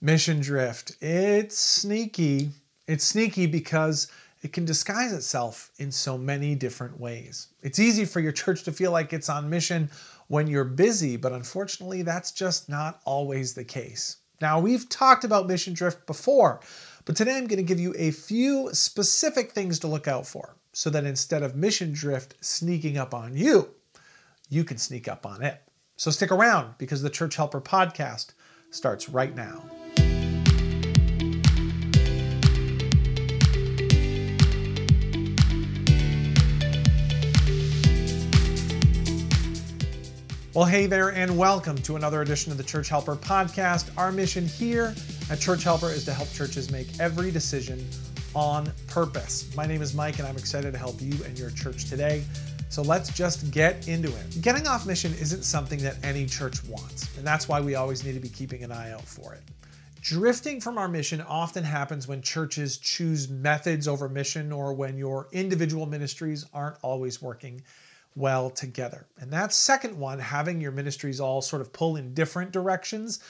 Mission drift. It's sneaky. It's sneaky because it can disguise itself in so many different ways. It's easy for your church to feel like it's on mission when you're busy, but unfortunately, that's just not always the case. Now, we've talked about mission drift before, but today I'm going to give you a few specific things to look out for so that instead of mission drift sneaking up on you, you can sneak up on it. So stick around because the Church Helper podcast starts right now. Well, hey there, and welcome to another edition of the Church Helper podcast. Our mission here at Church Helper is to help churches make every decision on purpose. My name is Mike, and I'm excited to help you and your church today. So let's just get into it. Getting off mission isn't something that any church wants, and that's why we always need to be keeping an eye out for it. Drifting from our mission often happens when churches choose methods over mission or when your individual ministries aren't always working well together. And that second one, having your ministries all sort of pull in different directions,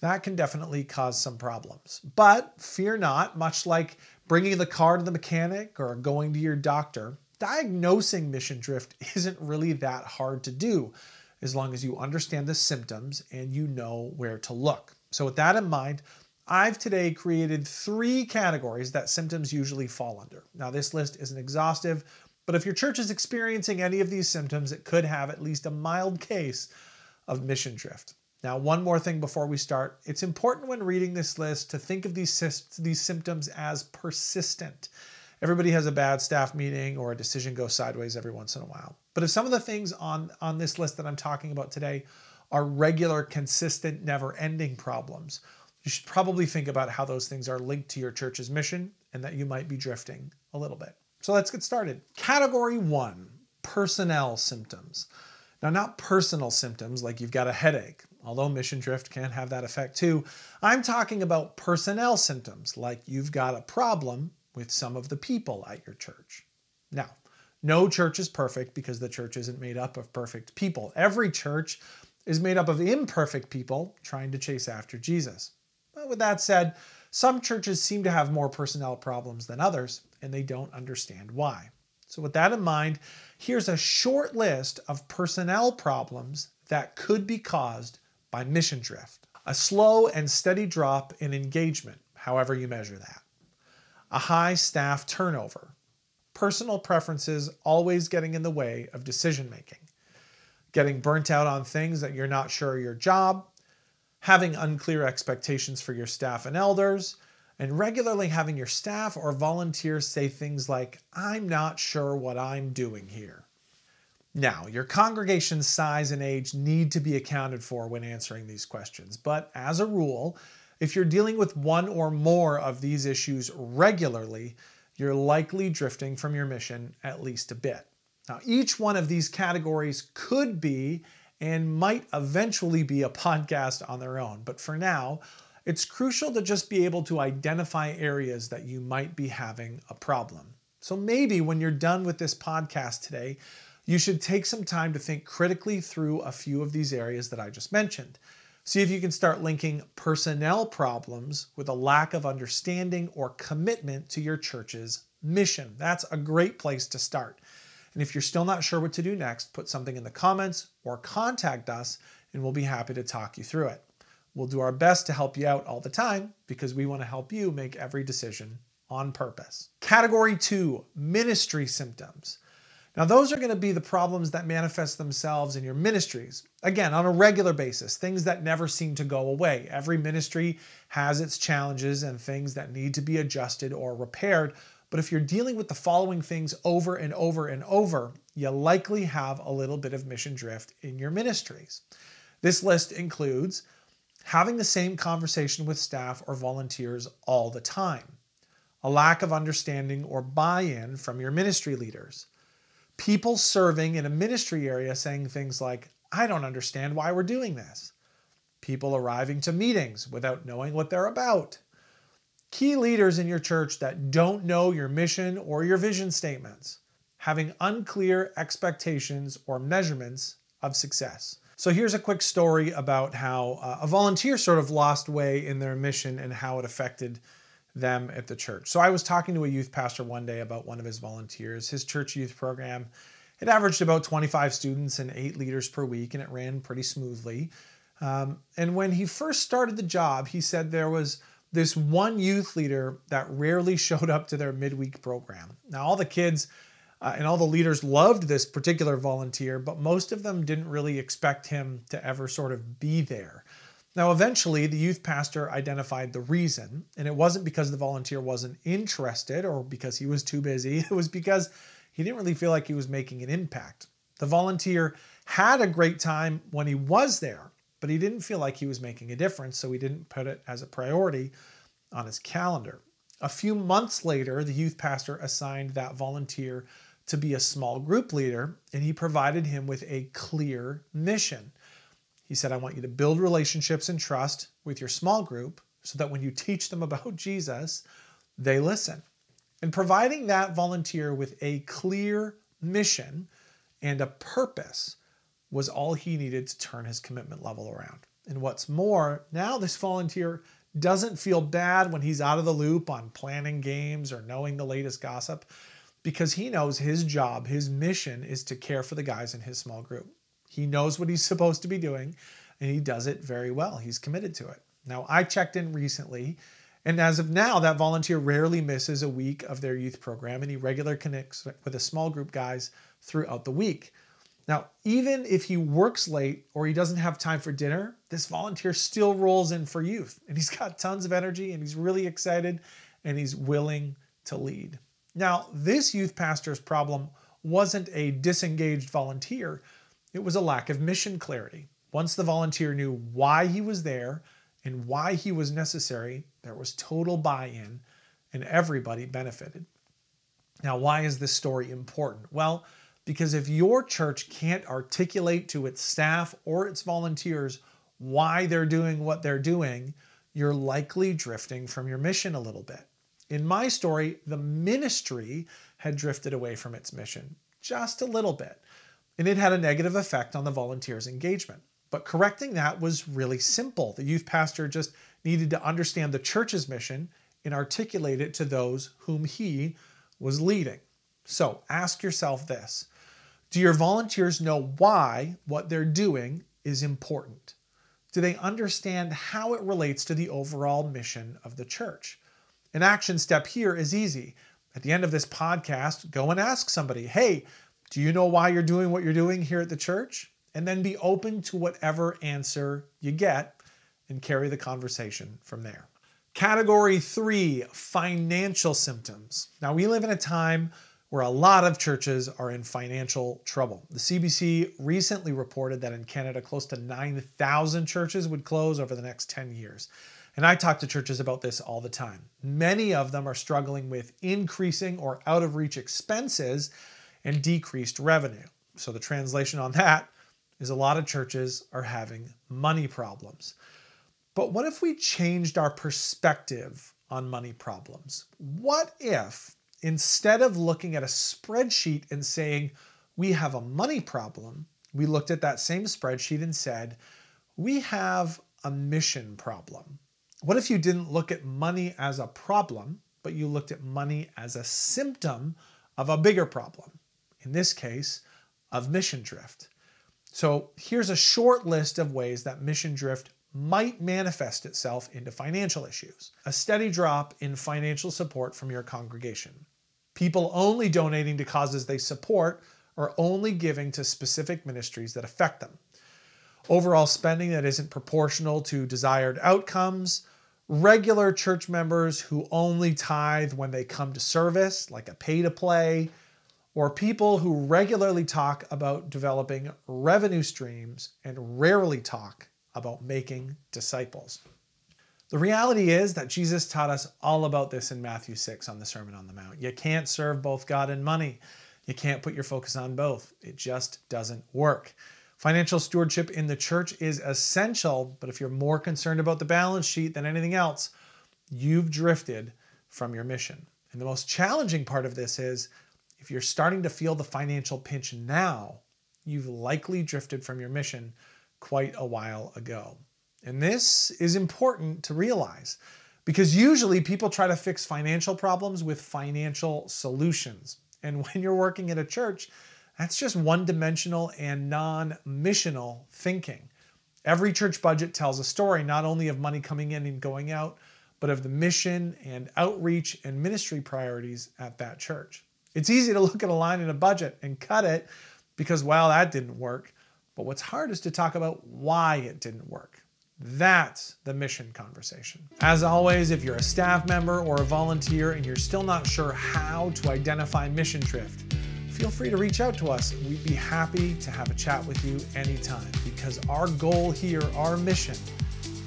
that can definitely cause some problems. But fear not, much like bringing the car to the mechanic or going to your doctor, diagnosing mission drift isn't really that hard to do as long as you understand the symptoms and you know where to look. So, with that in mind, I've today created three categories that symptoms usually fall under. Now, this list isn't exhaustive, but if your church is experiencing any of these symptoms, it could have at least a mild case of mission drift. Now, one more thing before we start. It's important when reading this list to think of these, these symptoms as persistent. Everybody has a bad staff meeting or a decision goes sideways every once in a while. But if some of the things on, on this list that I'm talking about today are regular, consistent, never ending problems, you should probably think about how those things are linked to your church's mission and that you might be drifting a little bit. So let's get started. Category one personnel symptoms. Now, not personal symptoms like you've got a headache, although mission drift can have that effect too. I'm talking about personnel symptoms like you've got a problem with some of the people at your church. Now, no church is perfect because the church isn't made up of perfect people. Every church is made up of imperfect people trying to chase after Jesus. But with that said, some churches seem to have more personnel problems than others, and they don't understand why. So, with that in mind, here's a short list of personnel problems that could be caused by mission drift. A slow and steady drop in engagement, however you measure that. A high staff turnover. Personal preferences always getting in the way of decision making. Getting burnt out on things that you're not sure are your job having unclear expectations for your staff and elders, and regularly having your staff or volunteers say things like, I'm not sure what I'm doing here. Now, your congregation's size and age need to be accounted for when answering these questions, but as a rule, if you're dealing with one or more of these issues regularly, you're likely drifting from your mission at least a bit. Now, each one of these categories could be and might eventually be a podcast on their own. But for now, it's crucial to just be able to identify areas that you might be having a problem. So maybe when you're done with this podcast today, you should take some time to think critically through a few of these areas that I just mentioned. See if you can start linking personnel problems with a lack of understanding or commitment to your church's mission. That's a great place to start. And if you're still not sure what to do next, put something in the comments or contact us, and we'll be happy to talk you through it. We'll do our best to help you out all the time because we want to help you make every decision on purpose. Category two ministry symptoms. Now, those are going to be the problems that manifest themselves in your ministries. Again, on a regular basis, things that never seem to go away. Every ministry has its challenges and things that need to be adjusted or repaired but if you're dealing with the following things over and over and over, you likely have a little bit of mission drift in your ministries. This list includes having the same conversation with staff or volunteers all the time, a lack of understanding or buy in from your ministry leaders, people serving in a ministry area saying things like, I don't understand why we're doing this, people arriving to meetings without knowing what they're about Key leaders in your church that don't know your mission or your vision statements, having unclear expectations or measurements of success. So here's a quick story about how uh, a volunteer sort of lost way in their mission and how it affected them at the church. So I was talking to a youth pastor one day about one of his volunteers. His church youth program, it averaged about 25 students and eight leaders per week, and it ran pretty smoothly. Um, and when he first started the job, he said there was this one youth leader that rarely showed up to their midweek program. Now, all the kids uh, and all the leaders loved this particular volunteer, but most of them didn't really expect him to ever sort of be there. Now, eventually, the youth pastor identified the reason, and it wasn't because the volunteer wasn't interested or because he was too busy. It was because he didn't really feel like he was making an impact. The volunteer had a great time when he was there, but he didn't feel like he was making a difference, so he didn't put it as a priority on his calendar. A few months later, the youth pastor assigned that volunteer to be a small group leader, and he provided him with a clear mission. He said, I want you to build relationships and trust with your small group so that when you teach them about Jesus, they listen. And providing that volunteer with a clear mission and a purpose was all he needed to turn his commitment level around. And what's more, now this volunteer doesn't feel bad when he's out of the loop on planning games or knowing the latest gossip because he knows his job, his mission is to care for the guys in his small group. He knows what he's supposed to be doing and he does it very well. He's committed to it. Now, I checked in recently, and as of now, that volunteer rarely misses a week of their youth program and he regularly connects with a small group guys throughout the week. Now, even if he works late or he doesn't have time for dinner, this volunteer still rolls in for youth and he's got tons of energy and he's really excited and he's willing to lead. Now, this youth pastor's problem wasn't a disengaged volunteer, it was a lack of mission clarity. Once the volunteer knew why he was there and why he was necessary, there was total buy in and everybody benefited. Now, why is this story important? Well, because if your church can't articulate to its staff or its volunteers why they're doing what they're doing, you're likely drifting from your mission a little bit. In my story, the ministry had drifted away from its mission just a little bit, and it had a negative effect on the volunteers' engagement. But correcting that was really simple. The youth pastor just needed to understand the church's mission and articulate it to those whom he was leading. So ask yourself this Do your volunteers know why what they're doing is important? Do they understand how it relates to the overall mission of the church? An action step here is easy. At the end of this podcast, go and ask somebody, hey, do you know why you're doing what you're doing here at the church? And then be open to whatever answer you get and carry the conversation from there. Category three financial symptoms. Now, we live in a time where a lot of churches are in financial trouble. The CBC recently reported that in Canada, close to 9,000 churches would close over the next 10 years. And I talk to churches about this all the time. Many of them are struggling with increasing or out of reach expenses and decreased revenue. So the translation on that is a lot of churches are having money problems. But what if we changed our perspective on money problems? What if instead of looking at a spreadsheet and saying, we have a money problem, we looked at that same spreadsheet and said, we have a mission problem. What if you didn't look at money as a problem, but you looked at money as a symptom of a bigger problem? In this case, of mission drift. So here's a short list of ways that mission drift might manifest itself into financial issues. A steady drop in financial support from your congregation. People only donating to causes they support or only giving to specific ministries that affect them. Overall spending that isn't proportional to desired outcomes regular church members who only tithe when they come to service, like a pay to play, or people who regularly talk about developing revenue streams and rarely talk about making disciples. The reality is that Jesus taught us all about this in Matthew 6 on the Sermon on the Mount. You can't serve both God and money. You can't put your focus on both. It just doesn't work. Financial stewardship in the church is essential, but if you're more concerned about the balance sheet than anything else, you've drifted from your mission. And the most challenging part of this is if you're starting to feel the financial pinch now, you've likely drifted from your mission quite a while ago. And this is important to realize because usually people try to fix financial problems with financial solutions. And when you're working at a church, that's just one dimensional and non missional thinking. Every church budget tells a story not only of money coming in and going out, but of the mission and outreach and ministry priorities at that church. It's easy to look at a line in a budget and cut it because, well, that didn't work. But what's hard is to talk about why it didn't work. That's the mission conversation. As always, if you're a staff member or a volunteer and you're still not sure how to identify mission drift, feel free to reach out to us. We'd be happy to have a chat with you anytime because our goal here, our mission,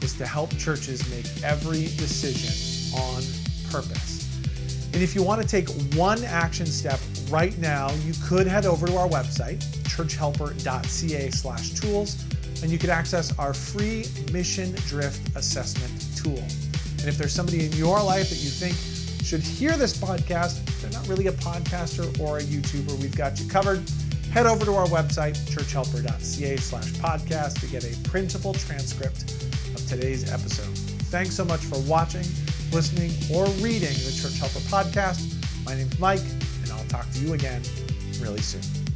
is to help churches make every decision on purpose. And if you want to take one action step right now, you could head over to our website, churchhelper.ca/tools, and you could access our free mission drift assessment tool. And if there's somebody in your life that you think should hear this podcast, they're not really a podcaster or a YouTuber, we've got you covered. Head over to our website, churchhelper.ca slash podcast to get a printable transcript of today's episode. Thanks so much for watching, listening, or reading the Church Helper podcast. My name's Mike, and I'll talk to you again really soon.